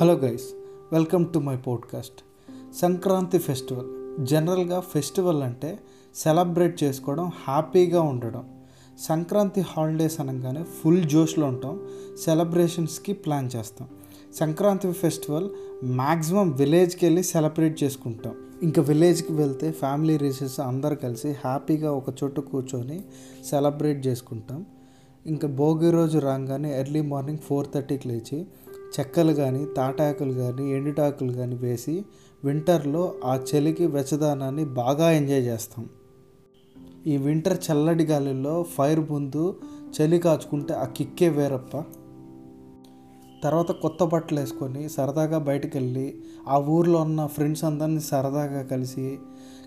Hello guys welcome to my podcast. Sankranti festival. జనరల్గా festival అంటే celebrate చేసుకోవడం హ్యాపీగా ఉండడం. సంక్రాంతి హాలిడేస్ అనగానే ఫుల్ జోష్లో ఉంటాం సెలబ్రేషన్స్కి ప్లాన్ చేస్తాం. సంక్రాంతి ఫెస్టివల్ మ్యాక్సిమం విలేజ్కి వెళ్ళి సెలబ్రేట్ చేసుకుంటాం. ఇంకా విలేజ్కి వెళ్తే ఫ్యామిలీ రీసెస్ అందరు కలిసి హ్యాపీగా ఒక చోట కూర్చొని సెలబ్రేట్ చేసుకుంటాం. ఇంకా భోగి రోజు రాగానే ఎర్లీ మార్నింగ్ ఫోర్ థర్టీకి లేచి చెక్కలు కానీ తాటాకులు కానీ ఎండుటాకులు కానీ వేసి వింటర్లో ఆ చలికి వెచ్చదానాన్ని బాగా ఎంజాయ్ చేస్తాం. ఈ వింటర్ చల్లటి గాలిలో ఫైర్ ముందు చలి కాచుకుంటే ఆ కిక్కే వేరప్ప. తర్వాత కొత్త బట్టలు వేసుకొని సరదాగా బయటకు వెళ్ళి ఆ ఊర్లో ఉన్న ఫ్రెండ్స్ అందరినీ సరదాగా కలిసి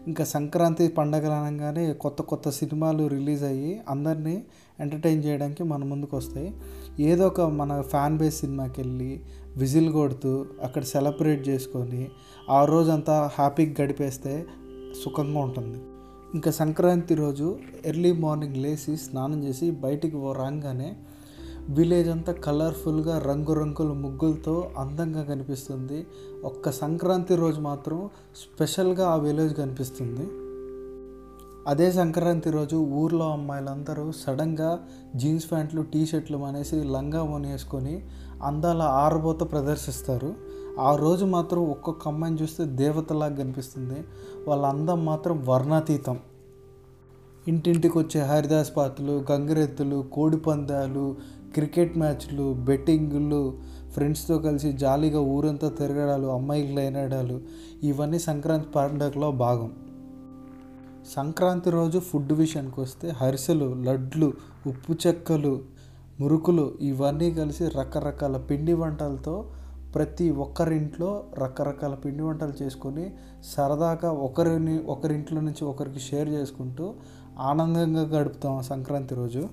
ఇంకా సంక్రాంతి పండగలు అనగానే కొత్త కొత్త సినిమాలు రిలీజ్ అయ్యి అందరినీ ఎంటర్టైన్ చేయడానికి మన ముందుకు వస్తాయి. ఏదో ఒక మన ఫ్యాన్ బేస్ సినిమాకి వెళ్ళి విజిల్ కొడుతూ అక్కడ సెలబ్రేట్ చేసుకొని ఆ రోజంతా హ్యాపీగా గడిపేస్తే సుఖంగా ఉంటుంది. ఇంకా సంక్రాంతి రోజు ఎర్లీ మార్నింగ్ లేచి స్నానం చేసి బయటికి రాగానే విలేజ్ అంతా కలర్ఫుల్గా రంగురంగుల ముగ్గులతో అందంగా కనిపిస్తుంది. ఒక్క సంక్రాంతి రోజు మాత్రం స్పెషల్గా ఆ విలేజ్ కనిపిస్తుంది. అదే సంక్రాంతి రోజు ఊర్లో అమ్మాయిలందరూ సడన్గా జీన్స్ ప్యాంట్లు టీ షర్ట్లు అనేసి లంగా వేసుకొని అందాల ఆరబోత ప్రదర్శిస్తారు. ఆ రోజు మాత్రం ఒక్కొక్క అమ్మాయిని చూస్తే దేవతలాగా కనిపిస్తుంది. వాళ్ళ అందం మాత్రం వర్ణాతీతం. ఇంటింటికి వచ్చే హరిదాస్ పాత్రలు గంగిరెత్తులు కోడిపందాలు క్రికెట్ మ్యాచ్లు బెట్టింగులు ఫ్రెండ్స్తో కలిసి జాలీగా ఊరంతా తిరగడాలు అమ్మాయిలు లైనడాలు ఇవన్నీ సంక్రాంతి పండుగలో భాగం. సంక్రాంతి రోజు ఫుడ్ విషయానికి వస్తే హరిసెలు లడ్లు ఉప్పు చెక్కలు మురుకులు ఇవన్నీ కలిసి రకరకాల పిండి వంటలతో ప్రతి ఒక్కరింట్లో రకరకాల పిండి వంటలు చేసుకొని సరదాగా ఒకరిని ఒకరింట్లో నుంచి ఒకరికి షేర్ చేసుకుంటూ ఆనందంగా గడుపుతాం సంక్రాంతి రోజు.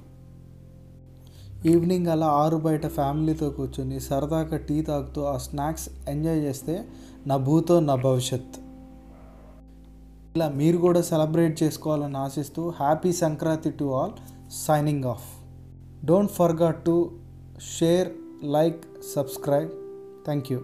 ఈవినింగ్ అలా ఆరు బయట ఫ్యామిలీతో కూర్చొని సరదాగా టీ తాగుతూ ఆ స్నాక్స్ ఎంజాయ్ చేస్తే నా భూతో నా భవిష్యత్. ఇలా మీరు కూడా సెలబ్రేట్ చేసుకోవాలని ఆశిస్తూ happy Sankranti to all signing off. Don't forgot to share like subscribe. Thank you